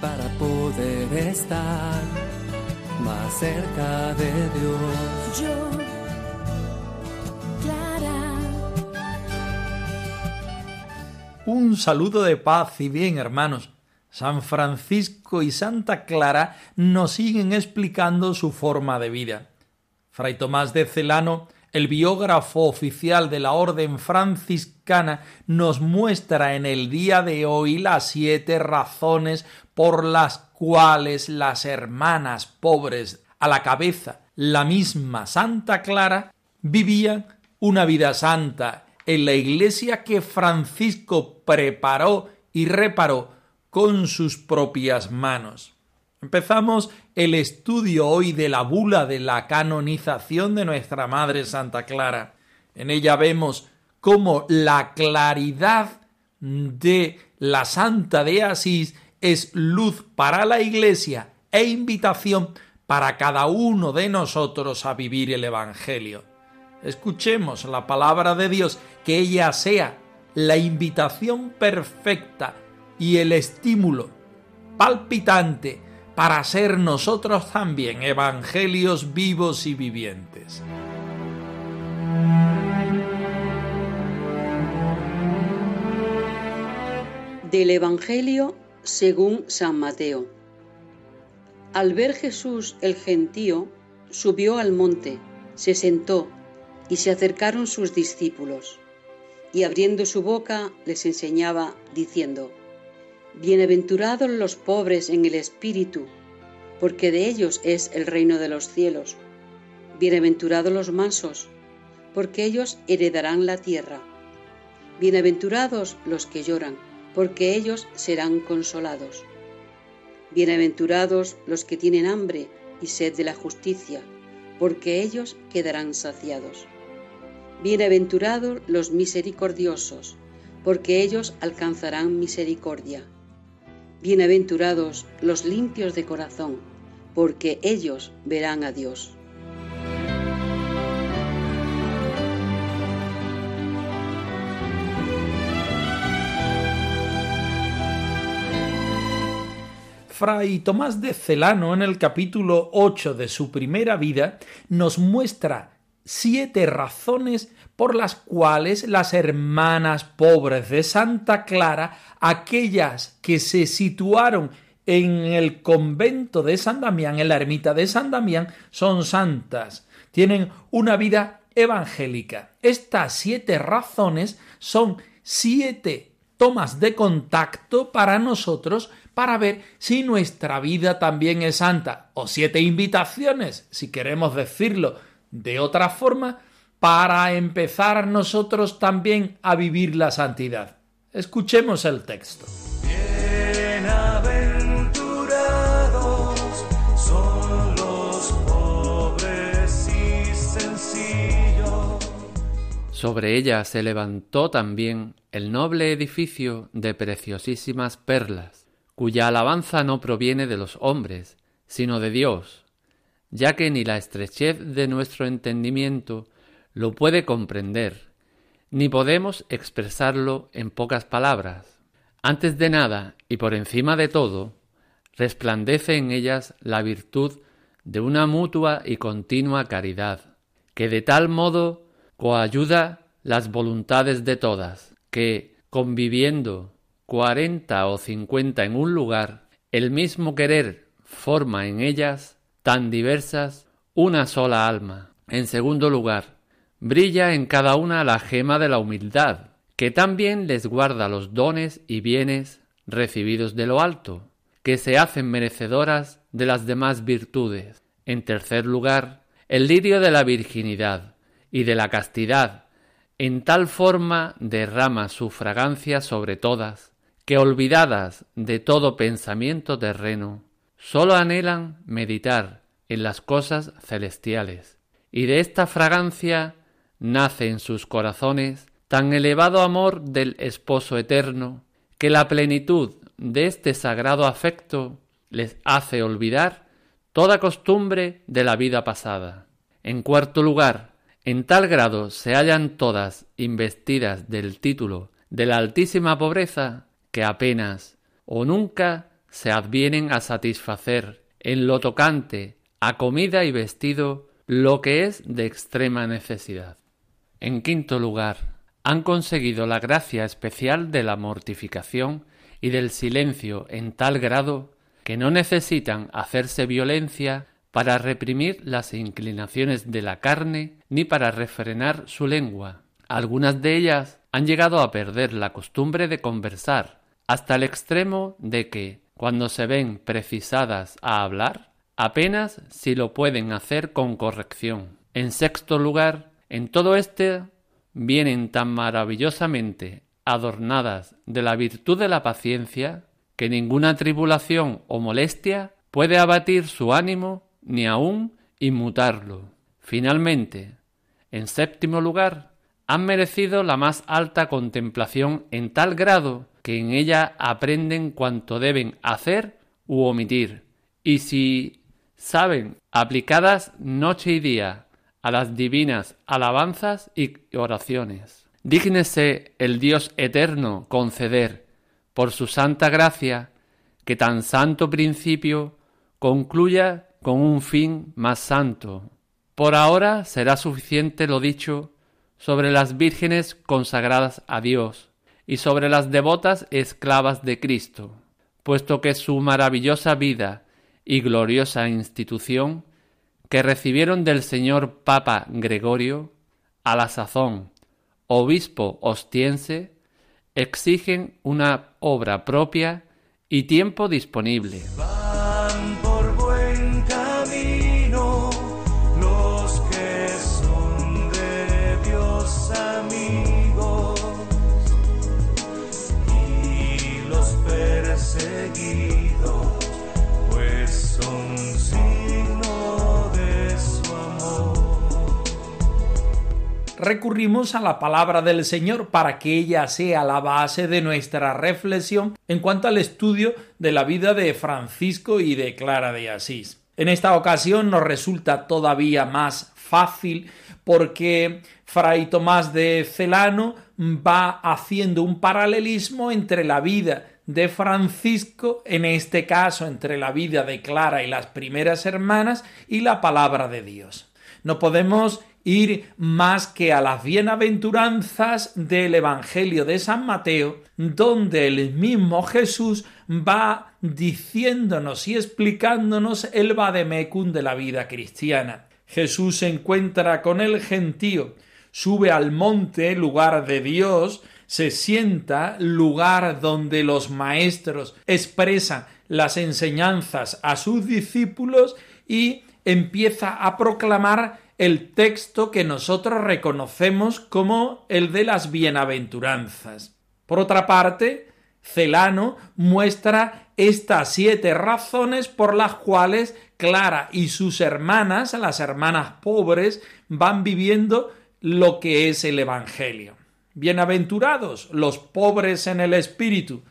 para poder estar más cerca de Dios. Yo, Clara. Un saludo de paz y bien, hermanos. San Francisco y Santa Clara nos siguen explicando su forma de vida. Fray Tomás de Celano, el biógrafo oficial de la Orden franciscana, nos muestra en el día de hoy las siete razones por las cuales las hermanas pobres a la cabeza, la misma Santa Clara, vivían una vida santa en la iglesia que Francisco preparó y reparó con sus propias manos. Empezamos el estudio hoy de la bula de la canonización de nuestra Madre Santa Clara. En ella vemos cómo la claridad de la Santa de Asís es luz para la Iglesia e invitación para cada uno de nosotros a vivir el Evangelio. Escuchemos la palabra de Dios, que ella sea la invitación perfecta y el estímulo palpitante para ser nosotros también evangelios vivos y vivientes. Del Evangelio según San Mateo. Al ver Jesús el gentío, subió al monte, se sentó, y se acercaron sus discípulos, y abriendo su boca les enseñaba, diciendo, Bienaventurados los pobres en el espíritu, porque de ellos es el reino de los cielos. Bienaventurados los mansos, porque ellos heredarán la tierra. Bienaventurados los que lloran, porque ellos serán consolados. Bienaventurados los que tienen hambre y sed de la justicia, porque ellos quedarán saciados. Bienaventurados los misericordiosos, porque ellos alcanzarán misericordia. Bienaventurados los limpios de corazón, porque ellos verán a Dios. Fray Tomás de Celano en el capítulo 8 de su primera vida nos muestra siete razones por las cuales las hermanas pobres de Santa Clara, aquellas que se situaron en el convento de San Damián, en la ermita de San Damián, son santas, tienen una vida evangélica. Estas siete razones son siete tomas de contacto para nosotros para ver si nuestra vida también es santa, o siete invitaciones, si queremos decirlo de otra forma, para empezar nosotros también a vivir la santidad. Escuchemos el texto. Bienaventurados son los pobres y sencillos. Sobre ella se levantó también el noble edificio de preciosísimas perlas, cuya alabanza no proviene de los hombres, sino de Dios ya que ni la estrechez de nuestro entendimiento lo puede comprender, ni podemos expresarlo en pocas palabras. Antes de nada y por encima de todo, resplandece en ellas la virtud de una mutua y continua caridad, que de tal modo coayuda las voluntades de todas, que, conviviendo cuarenta o cincuenta en un lugar, el mismo querer forma en ellas tan diversas, una sola alma. En segundo lugar, brilla en cada una la gema de la humildad, que también les guarda los dones y bienes recibidos de lo alto, que se hacen merecedoras de las demás virtudes. En tercer lugar, el lirio de la virginidad y de la castidad, en tal forma derrama su fragancia sobre todas, que olvidadas de todo pensamiento terreno, sólo anhelan meditar en las cosas celestiales, y de esta fragancia nace en sus corazones tan elevado amor del esposo eterno, que la plenitud de este sagrado afecto les hace olvidar toda costumbre de la vida pasada. En cuarto lugar, en tal grado se hallan todas investidas del título de la altísima pobreza que apenas o nunca se advienen a satisfacer en lo tocante a comida y vestido lo que es de extrema necesidad. En quinto lugar, han conseguido la gracia especial de la mortificación y del silencio en tal grado que no necesitan hacerse violencia para reprimir las inclinaciones de la carne ni para refrenar su lengua. Algunas de ellas han llegado a perder la costumbre de conversar, hasta el extremo de que, cuando se ven precisadas a hablar, apenas si lo pueden hacer con corrección. En sexto lugar, en todo este vienen tan maravillosamente adornadas de la virtud de la paciencia que ninguna tribulación o molestia puede abatir su ánimo ni aun inmutarlo. Finalmente, en séptimo lugar, han merecido la más alta contemplación en tal grado que en ella aprenden cuanto deben hacer u omitir, y si saben, aplicadas noche y día a las divinas alabanzas y oraciones. Dígnese el Dios eterno conceder, por su santa gracia, que tan santo principio concluya con un fin más santo. Por ahora será suficiente lo dicho sobre las vírgenes consagradas a Dios y sobre las devotas esclavas de Cristo, puesto que su maravillosa vida y gloriosa institución que recibieron del señor Papa Gregorio, a la sazón obispo ostiense, exigen una obra propia y tiempo disponible. Recurrimos a la palabra del Señor para que ella sea la base de nuestra reflexión en cuanto al estudio de la vida de Francisco y de Clara de Asís. En esta ocasión nos resulta todavía más fácil porque Fray Tomás de Celano va haciendo un paralelismo entre la vida de Francisco, en este caso entre la vida de Clara y las primeras hermanas, y la palabra de Dios. No podemos ir más que a las bienaventuranzas del Evangelio de San Mateo, donde el mismo Jesús va diciéndonos y explicándonos el vademecum de la vida cristiana. Jesús se encuentra con el gentío, sube al monte, lugar de Dios, se sienta, lugar donde los maestros expresan las enseñanzas a sus discípulos y empieza a proclamar el texto que nosotros reconocemos como el de las bienaventuranzas. Por otra parte, Celano muestra estas siete razones por las cuales Clara y sus hermanas, las hermanas pobres, van viviendo lo que es el Evangelio. Bienaventurados los pobres en el espíritu,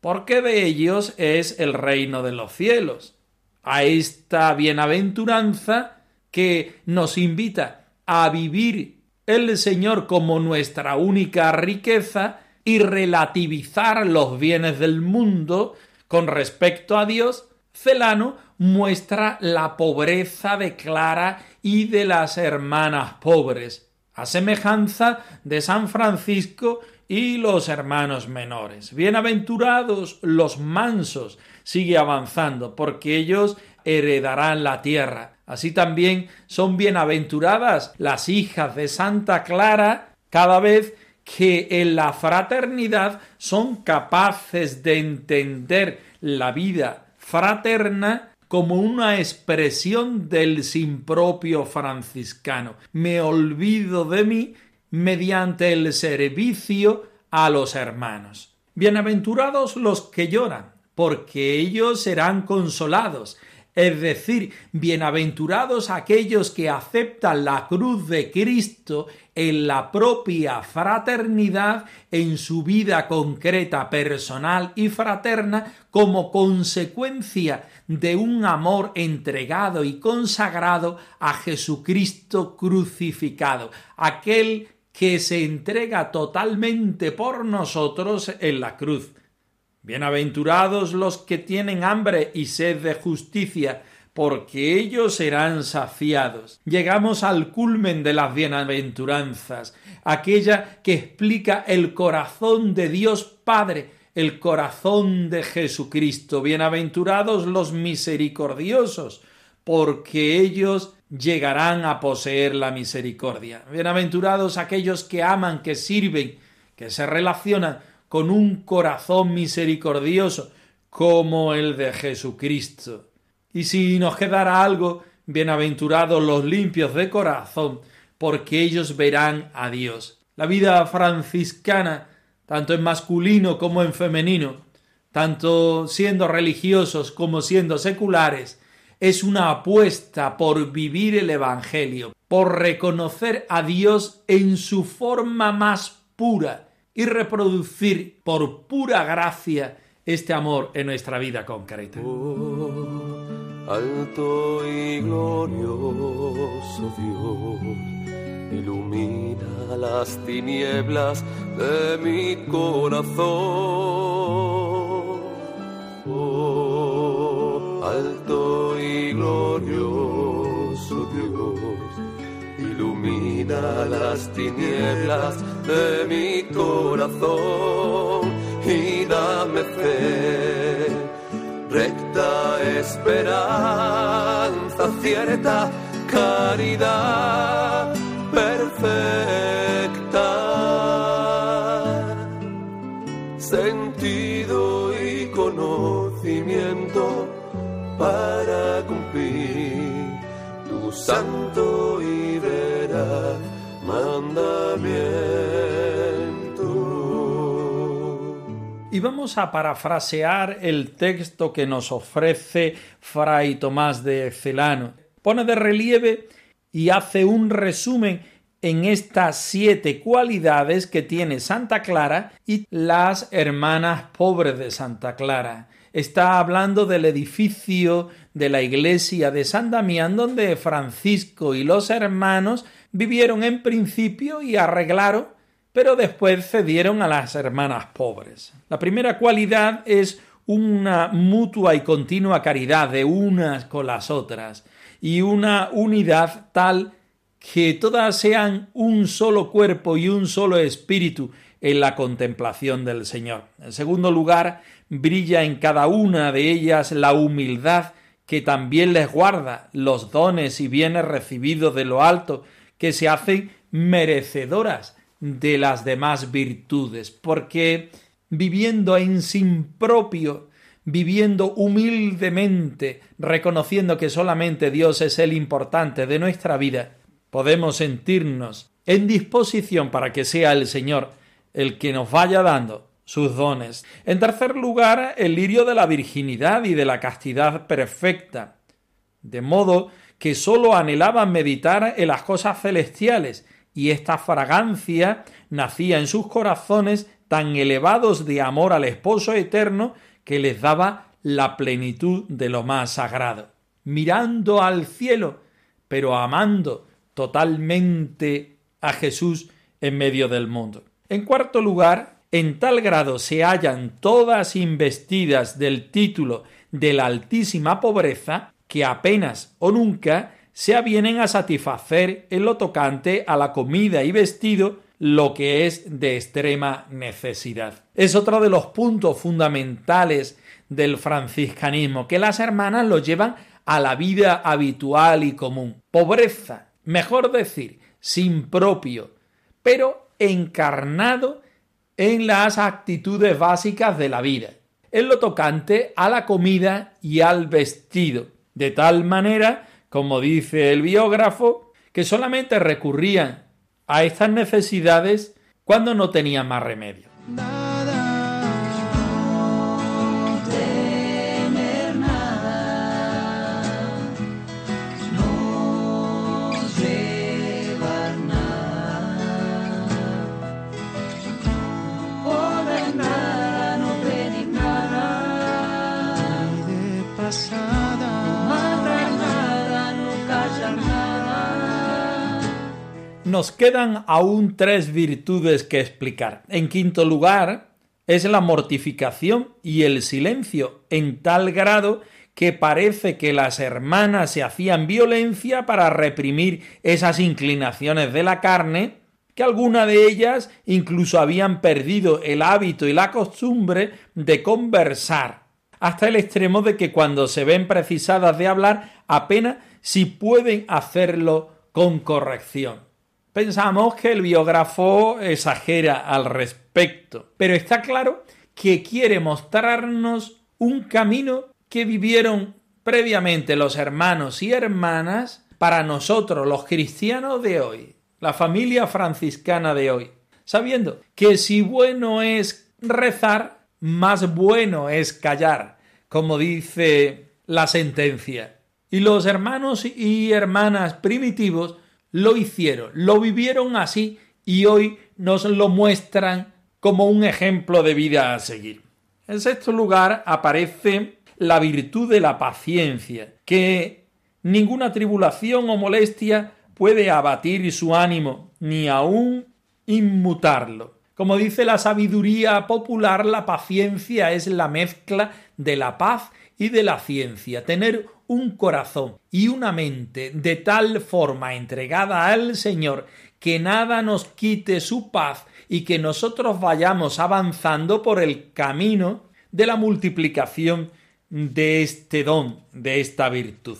porque de ellos es el reino de los cielos. A esta bienaventuranza que nos invita a vivir el Señor como nuestra única riqueza y relativizar los bienes del mundo con respecto a Dios, Celano muestra la pobreza de Clara y de las hermanas pobres, a semejanza de San Francisco y los hermanos menores. Bienaventurados los mansos, sigue avanzando, porque ellos heredarán la tierra. Así también son bienaventuradas las hijas de Santa Clara cada vez que en la fraternidad son capaces de entender la vida fraterna como una expresión del sin propio franciscano. Me olvido de mí mediante el servicio a los hermanos. Bienaventurados los que lloran, porque ellos serán consolados. Es decir, bienaventurados aquellos que aceptan la cruz de Cristo en la propia fraternidad, en su vida concreta, personal y fraterna, como consecuencia de un amor entregado y consagrado a Jesucristo crucificado, aquel que se entrega totalmente por nosotros en la cruz. Bienaventurados los que tienen hambre y sed de justicia, porque ellos serán saciados. Llegamos al culmen de las bienaventuranzas, aquella que explica el corazón de Dios Padre, el corazón de Jesucristo. Bienaventurados los misericordiosos, porque ellos llegarán a poseer la misericordia. Bienaventurados aquellos que aman, que sirven, que se relacionan con un corazón misericordioso como el de Jesucristo. Y si nos quedara algo, bienaventurados los limpios de corazón, porque ellos verán a Dios. La vida franciscana, tanto en masculino como en femenino, tanto siendo religiosos como siendo seculares, es una apuesta por vivir el Evangelio, por reconocer a Dios en su forma más pura, y reproducir por pura gracia este amor en nuestra vida concreta. Oh, alto y glorioso Dios, ilumina las tinieblas de mi corazón. Oh, alto y glorioso Dios, ilumina las tinieblas de mi corazón y dame fe, recta esperanza, cierta caridad perfecta, sentido y conocimiento para cumplir tu santo y vamos a parafrasear el texto que nos ofrece Fray Tomás de Celano. Pone de relieve y hace un resumen en estas siete cualidades que tiene Santa Clara y las hermanas pobres de Santa Clara. Está hablando del edificio de la iglesia de San Damián donde Francisco y los hermanos vivieron en principio y arreglaron pero después cedieron a las hermanas pobres. La primera cualidad es una mutua y continua caridad de unas con las otras y una unidad tal que todas sean un solo cuerpo y un solo espíritu en la contemplación del Señor. En segundo lugar, brilla en cada una de ellas la humildad que también les guarda los dones y bienes recibidos de lo alto, que se hacen merecedoras de las demás virtudes, porque viviendo en sin propio, viviendo humildemente, reconociendo que solamente Dios es el importante de nuestra vida, podemos sentirnos en disposición para que sea el Señor el que nos vaya dando sus dones. En tercer lugar, el lirio de la virginidad y de la castidad perfecta, de modo que sólo anhelaban meditar en las cosas celestiales y esta fragancia nacía en sus corazones tan elevados de amor al esposo eterno que les daba la plenitud de lo más sagrado. Mirando al cielo, pero amando totalmente a Jesús en medio del mundo. En cuarto lugar, en tal grado se hallan todas investidas del título de la altísima pobreza que apenas o nunca se avienen a satisfacer en lo tocante a la comida y vestido lo que es de extrema necesidad. Es otro de los puntos fundamentales del franciscanismo, que las hermanas lo llevan a la vida habitual y común. Pobreza, mejor decir, sin propio, pero encarnado en las actitudes básicas de la vida, en lo tocante a la comida y al vestido, de tal manera como dice el biógrafo, que solamente recurrían a estas necesidades cuando no tenía más remedio. Nos quedan aún tres virtudes que explicar. En quinto lugar, es la mortificación y el silencio, en tal grado que parece que las hermanas se hacían violencia para reprimir esas inclinaciones de la carne, que algunas de ellas incluso habían perdido el hábito y la costumbre de conversar, hasta el extremo de que cuando se ven precisadas de hablar apenas si pueden hacerlo con corrección. Pensamos que el biógrafo exagera al respecto, pero está claro que quiere mostrarnos un camino que vivieron previamente los hermanos y hermanas para nosotros, los cristianos de hoy, la familia franciscana de hoy, sabiendo que si bueno es rezar, más bueno es callar, como dice la sentencia. Y los hermanos y hermanas primitivos lo hicieron, lo vivieron así y hoy nos lo muestran como un ejemplo de vida a seguir. En sexto lugar aparece la virtud de la paciencia, que ninguna tribulación o molestia puede abatir su ánimo, ni aun inmutarlo. Como dice la sabiduría popular, la paciencia es la mezcla de la paz y de la ciencia. Tener un corazón y una mente de tal forma entregada al Señor que nada nos quite su paz y que nosotros vayamos avanzando por el camino de la multiplicación de este don, de esta virtud.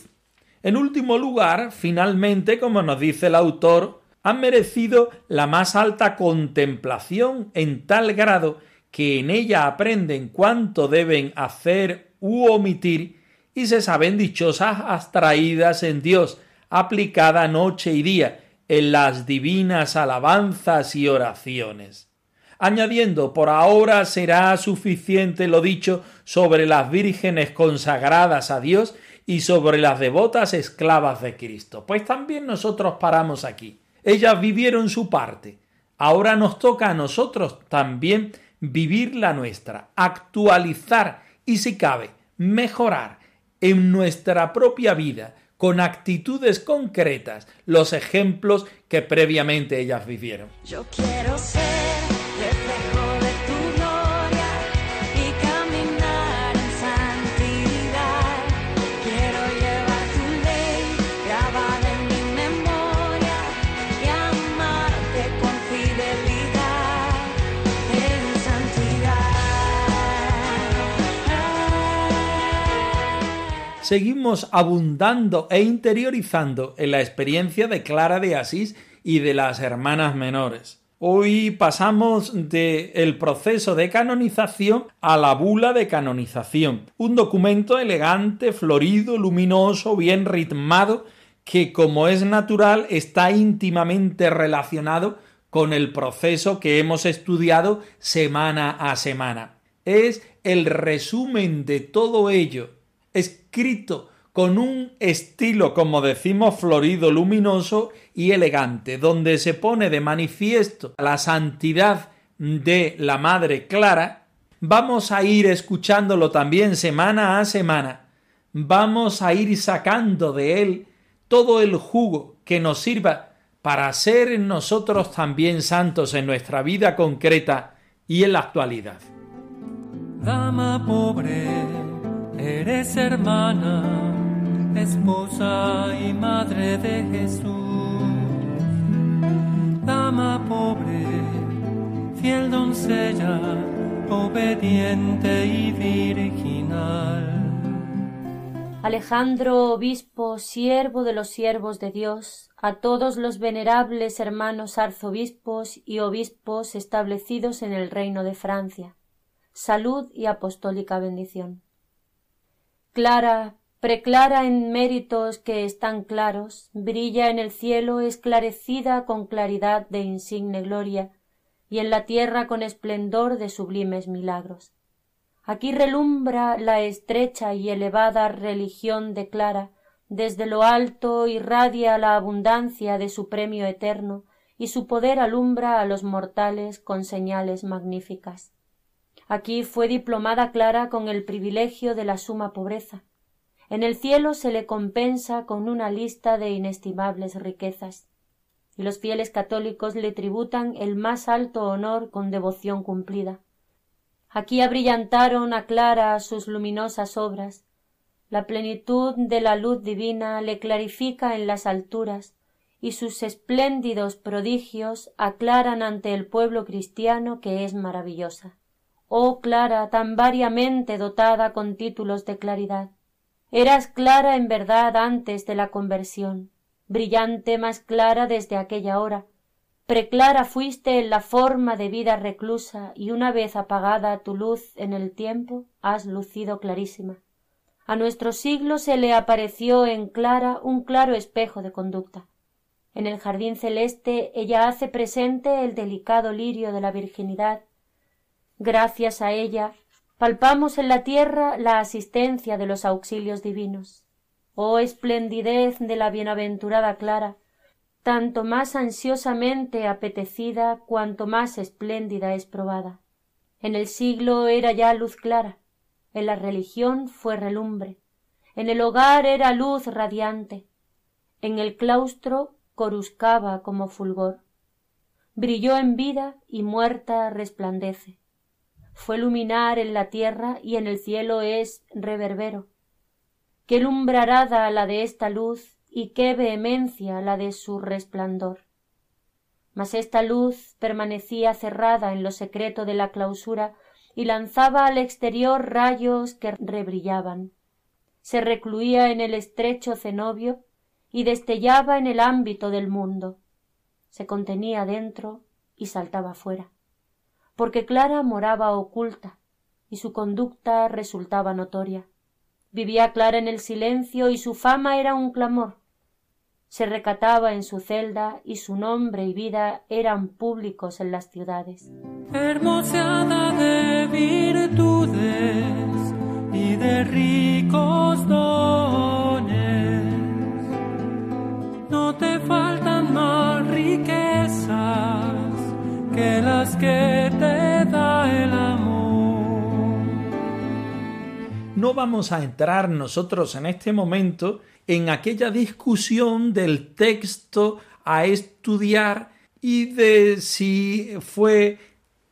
En último lugar, finalmente, como nos dice el autor, han merecido la más alta contemplación en tal grado que en ella aprenden cuánto deben hacer u omitir y se saben dichosas abstraídas en Dios, aplicada noche y día en las divinas alabanzas y oraciones. Añadiendo, por ahora será suficiente lo dicho sobre las vírgenes consagradas a Dios y sobre las devotas esclavas de Cristo. Pues también nosotros paramos aquí. Ellas vivieron su parte. Ahora nos toca a nosotros también vivir la nuestra, actualizar y si cabe, mejorar en nuestra propia vida, con actitudes concretas, los ejemplos que previamente ellas vivieron. Yo quiero ser seguimos abundando e interiorizando en la experiencia de Clara de Asís y de las hermanas menores. Hoy pasamos del proceso de canonización a la bula de canonización, un documento elegante, florido, luminoso, bien ritmado, que como es natural está íntimamente relacionado con el proceso que hemos estudiado semana a semana. Es el resumen de todo ello escrito con un estilo, como decimos, florido, luminoso y elegante, donde se pone de manifiesto la santidad de la Madre Clara, vamos a ir escuchándolo también semana a semana, vamos a ir sacando de él todo el jugo que nos sirva para ser nosotros también santos en nuestra vida concreta y en la actualidad. Eres hermana, esposa y madre de Jesús. Dama pobre, fiel doncella, obediente y virginal. Alejandro, obispo, siervo de los siervos de Dios, a todos los venerables hermanos arzobispos y obispos establecidos en el reino de Francia. Salud y apostólica bendición. Clara, preclara en méritos que están claros, brilla en el cielo esclarecida con claridad de insigne gloria, y en la tierra con esplendor de sublimes milagros. Aquí relumbra la estrecha y elevada religión de Clara, desde lo alto irradia la abundancia de su premio eterno, y su poder alumbra a los mortales con señales magníficas. Aquí fue diplomada Clara con el privilegio de la suma pobreza. En el cielo se le compensa con una lista de inestimables riquezas, y los fieles católicos le tributan el más alto honor con devoción cumplida. Aquí abrillantaron a Clara sus luminosas obras, la plenitud de la luz divina le clarifica en las alturas, y sus espléndidos prodigios aclaran ante el pueblo cristiano que es maravillosa. Oh Clara, tan variamente dotada con títulos de claridad. Eras clara en verdad antes de la conversión, brillante más clara desde aquella hora. Preclara fuiste en la forma de vida reclusa y una vez apagada tu luz en el tiempo, has lucido clarísima. A nuestro siglo se le apareció en Clara un claro espejo de conducta. En el jardín celeste ella hace presente el delicado lirio de la virginidad Gracias a ella palpamos en la tierra la asistencia de los auxilios divinos. Oh esplendidez de la bienaventurada Clara, tanto más ansiosamente apetecida cuanto más espléndida es probada. En el siglo era ya luz clara, en la religión fue relumbre, en el hogar era luz radiante, en el claustro coruscaba como fulgor. Brilló en vida y muerta resplandece fue luminar en la tierra y en el cielo es reverbero. Qué lumbrarada la de esta luz y qué vehemencia la de su resplandor. Mas esta luz permanecía cerrada en lo secreto de la clausura y lanzaba al exterior rayos que rebrillaban. Se recluía en el estrecho cenobio y destellaba en el ámbito del mundo. Se contenía dentro y saltaba fuera porque Clara moraba oculta y su conducta resultaba notoria. Vivía Clara en el silencio y su fama era un clamor. Se recataba en su celda y su nombre y vida eran públicos en las ciudades. De y de ricos Vamos a entrar nosotros en este momento en aquella discusión del texto a estudiar y de si fue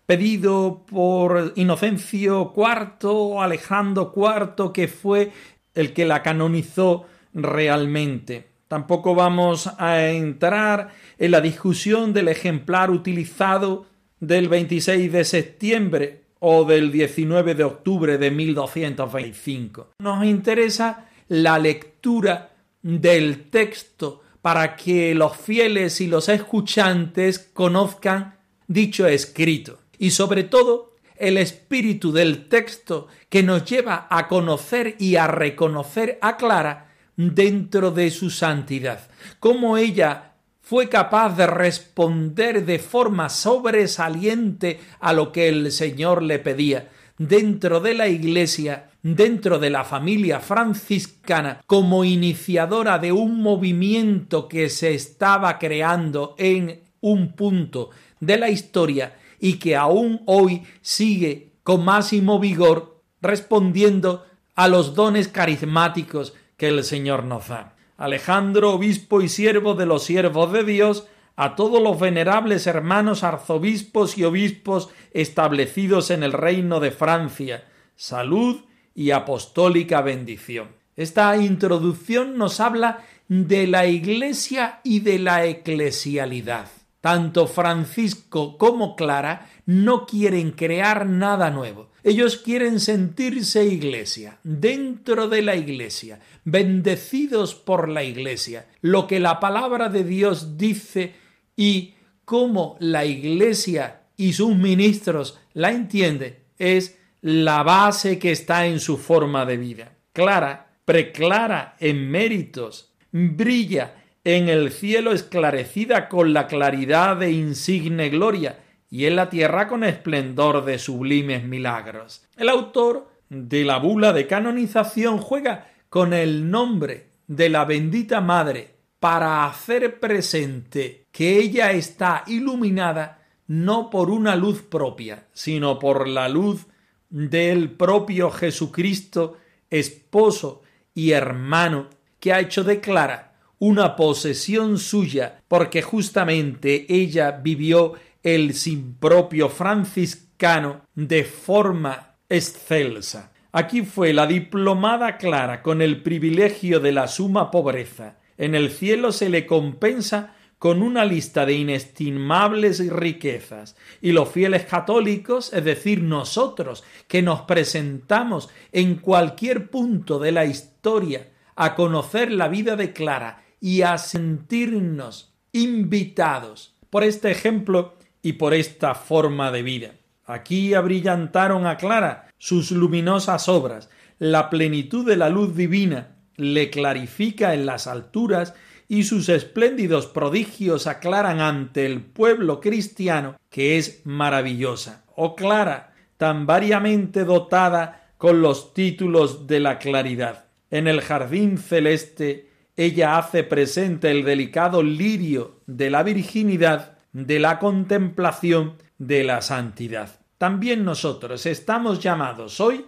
pedido por Inocencio IV o Alejandro IV, que fue el que la canonizó realmente. Tampoco vamos a entrar en la discusión del ejemplar utilizado del 26 de septiembre o del 19 de octubre de 1225. Nos interesa la lectura del texto para que los fieles y los escuchantes conozcan dicho escrito y sobre todo el espíritu del texto que nos lleva a conocer y a reconocer a Clara dentro de su santidad, cómo ella fue capaz de responder de forma sobresaliente a lo que el Señor le pedía dentro de la Iglesia, dentro de la familia franciscana, como iniciadora de un movimiento que se estaba creando en un punto de la historia y que aún hoy sigue con máximo vigor respondiendo a los dones carismáticos que el Señor nos da. Alejandro, obispo y siervo de los siervos de Dios, a todos los venerables hermanos arzobispos y obispos establecidos en el reino de Francia, salud y apostólica bendición. Esta introducción nos habla de la Iglesia y de la eclesialidad. Tanto Francisco como Clara no quieren crear nada nuevo. Ellos quieren sentirse iglesia, dentro de la iglesia, bendecidos por la iglesia. Lo que la palabra de Dios dice y cómo la iglesia y sus ministros la entienden es la base que está en su forma de vida. Clara preclara en méritos, brilla en el cielo esclarecida con la claridad de insigne gloria, y en la tierra con esplendor de sublimes milagros. El autor de la bula de canonización juega con el nombre de la bendita Madre para hacer presente que ella está iluminada no por una luz propia, sino por la luz del propio Jesucristo, esposo y hermano, que ha hecho de Clara una posesión suya, porque justamente ella vivió el sin propio franciscano de forma excelsa. Aquí fue la diplomada Clara con el privilegio de la suma pobreza. En el cielo se le compensa con una lista de inestimables riquezas, y los fieles católicos, es decir, nosotros, que nos presentamos en cualquier punto de la historia a conocer la vida de Clara y a sentirnos invitados por este ejemplo y por esta forma de vida. Aquí abrillantaron a Clara sus luminosas obras, la plenitud de la luz divina le clarifica en las alturas y sus espléndidos prodigios aclaran ante el pueblo cristiano que es maravillosa. Oh Clara, tan variamente dotada con los títulos de la claridad. En el jardín celeste ella hace presente el delicado lirio de la virginidad, de la contemplación, de la santidad. También nosotros estamos llamados hoy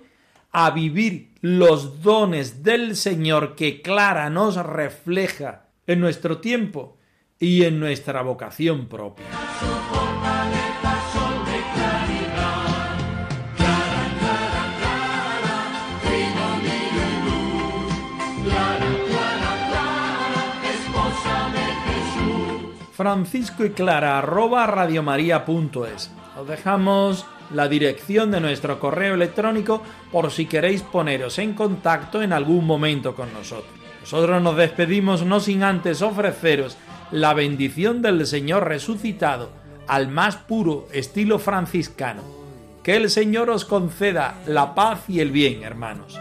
a vivir los dones del Señor que Clara nos refleja en nuestro tiempo y en nuestra vocación propia. Francisco y Clara arroba radiomaria.es. Os dejamos la dirección de nuestro correo electrónico por si queréis poneros en contacto en algún momento con nosotros. Nosotros nos despedimos no sin antes ofreceros la bendición del Señor resucitado al más puro estilo franciscano. Que el Señor os conceda la paz y el bien, hermanos.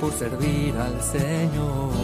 Por servir al Señor.